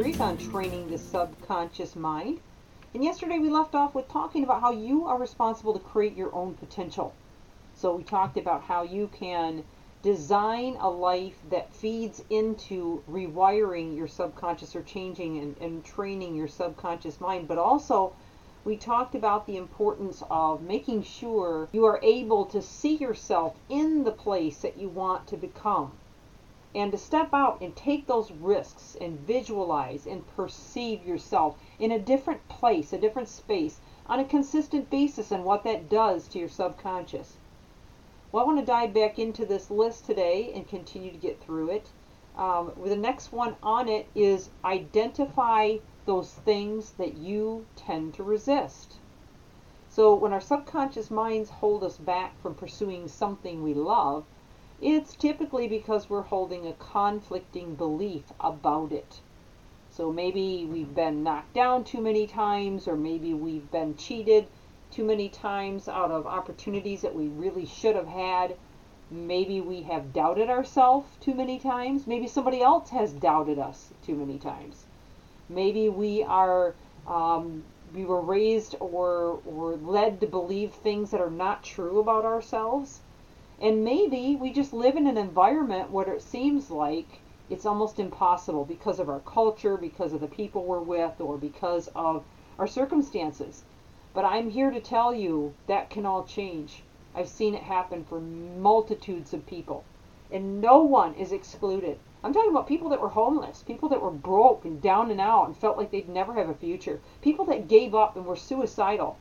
series on training the subconscious mind. And yesterday we left off with talking about how you are responsible to create your own potential. So we talked about how you can design a life that feeds into rewiring your subconscious or changing and, and training your subconscious mind, but also we talked about the importance of making sure you are able to see yourself in the place that you want to become and to step out and take those risks and visualize and perceive yourself in a different place, a different space, on a consistent basis, and what that does to your subconscious. Well, I want to dive back into this list today and continue to get through it. Um, the next one on it is identify those things that you tend to resist. So, when our subconscious minds hold us back from pursuing something we love, it's typically because we're holding a conflicting belief about it. So maybe we've been knocked down too many times, or maybe we've been cheated too many times out of opportunities that we really should have had. Maybe we have doubted ourselves too many times. Maybe somebody else has doubted us too many times. Maybe we are um, we were raised or or led to believe things that are not true about ourselves. And maybe we just live in an environment where it seems like it's almost impossible because of our culture, because of the people we're with, or because of our circumstances. But I'm here to tell you that can all change. I've seen it happen for multitudes of people. And no one is excluded. I'm talking about people that were homeless, people that were broke and down and out and felt like they'd never have a future, people that gave up and were suicidal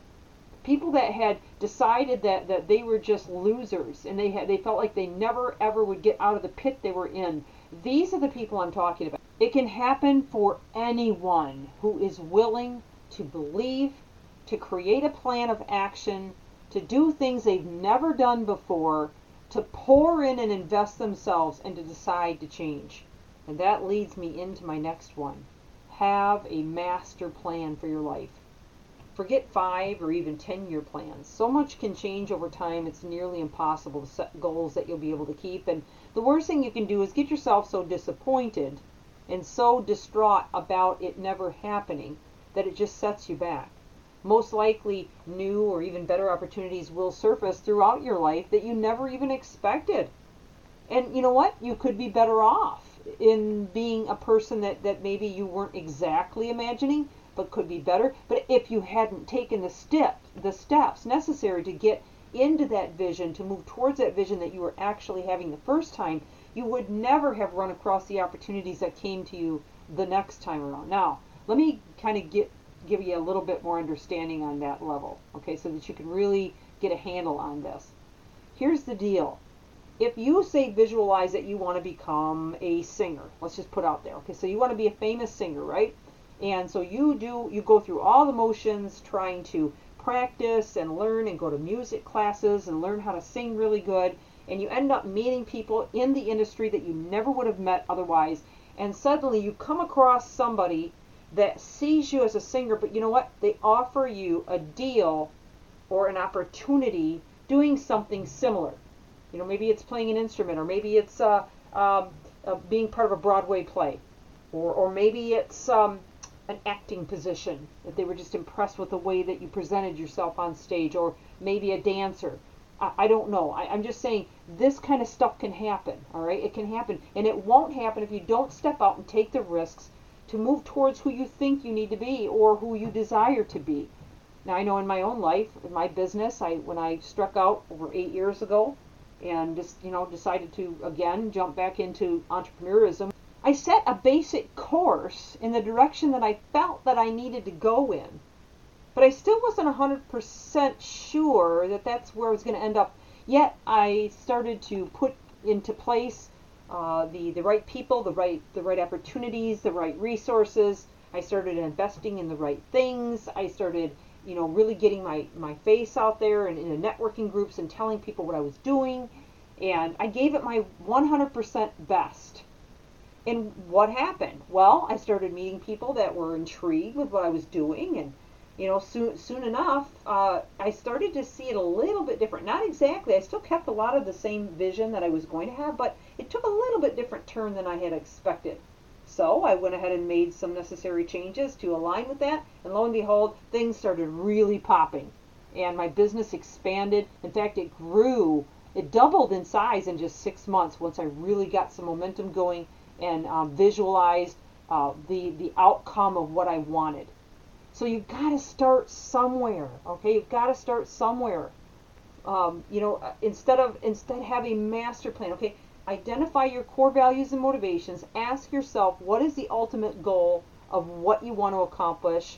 people that had decided that, that they were just losers and they had they felt like they never ever would get out of the pit they were in. These are the people I'm talking about. It can happen for anyone who is willing to believe, to create a plan of action, to do things they've never done before, to pour in and invest themselves and to decide to change. And that leads me into my next one. Have a master plan for your life. Forget five or even 10 year plans. So much can change over time, it's nearly impossible to set goals that you'll be able to keep. And the worst thing you can do is get yourself so disappointed and so distraught about it never happening that it just sets you back. Most likely, new or even better opportunities will surface throughout your life that you never even expected. And you know what? You could be better off in being a person that, that maybe you weren't exactly imagining but could be better. But if you hadn't taken the step, the steps necessary to get into that vision, to move towards that vision that you were actually having the first time, you would never have run across the opportunities that came to you the next time around. Now, let me kind of get give you a little bit more understanding on that level, okay, so that you can really get a handle on this. Here's the deal. If you say visualize that you want to become a singer, let's just put out there, okay, so you want to be a famous singer, right? And so you do, you go through all the motions trying to practice and learn and go to music classes and learn how to sing really good. And you end up meeting people in the industry that you never would have met otherwise. And suddenly you come across somebody that sees you as a singer, but you know what? They offer you a deal or an opportunity doing something similar. You know, maybe it's playing an instrument, or maybe it's uh, um, uh, being part of a Broadway play, or, or maybe it's um, an acting position, that they were just impressed with the way that you presented yourself on stage, or maybe a dancer. I, I don't know. I, I'm just saying this kind of stuff can happen, all right? It can happen. And it won't happen if you don't step out and take the risks to move towards who you think you need to be or who you desire to be. Now, I know in my own life, in my business, I when I struck out over eight years ago and just, you know, decided to, again, jump back into entrepreneurism, I set a basic course in the direction that I felt that I needed to go in. But I still wasn't 100% sure that that's where I was going to end up. Yet I started to put into place uh, the the right people, the right the right opportunities, the right resources. I started investing in the right things. I started, you know, really getting my my face out there and in the networking groups and telling people what I was doing, and I gave it my 100% best. And what happened? Well, I started meeting people that were intrigued with what I was doing and you know, soon soon enough, uh, I started to see it a little bit different. Not exactly. I still kept a lot of the same vision that I was going to have, but it took a little bit different turn than I had expected. So I went ahead and made some necessary changes to align with that, and lo and behold, things started really popping, and my business expanded. In fact, it grew. It doubled in size in just six months once I really got some momentum going and um, visualized uh, the the outcome of what I wanted. So you've got to start somewhere, okay? You've got to start somewhere. Um, you know, uh, instead of instead have a master plan, okay? Identify your core values and motivations. Ask yourself what is the ultimate goal of what you want to accomplish,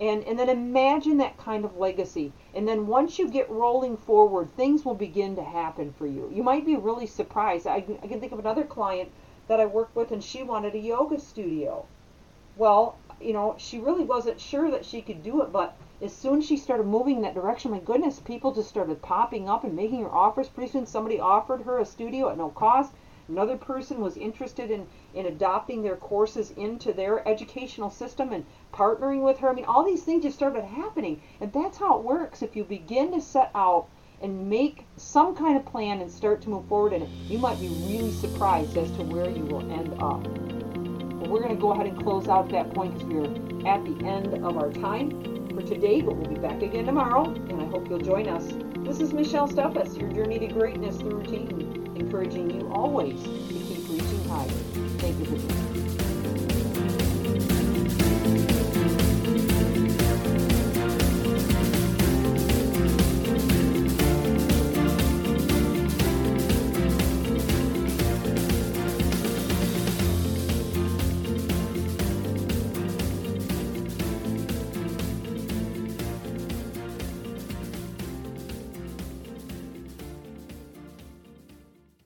and and then imagine that kind of legacy. And then once you get rolling forward, things will begin to happen for you. You might be really surprised. I, I can think of another client that I worked with, and she wanted a yoga studio. Well, you know, she really wasn't sure that she could do it, but as soon as she started moving in that direction, my goodness, people just started popping up and making her offers. Pretty soon somebody offered her a studio at no cost. Another person was interested in, in adopting their courses into their educational system and partnering with her. I mean, all these things just started happening. And that's how it works. If you begin to set out and make some kind of plan and start to move forward in it, you might be really surprised as to where you will end up But we're going to go ahead and close out at that point because we're at the end of our time for today, but we'll be back again tomorrow, and I hope you'll join us. This is Michelle Steffes, your journey to greatness through routine, encouraging you always to keep reaching higher. Thank you for listening.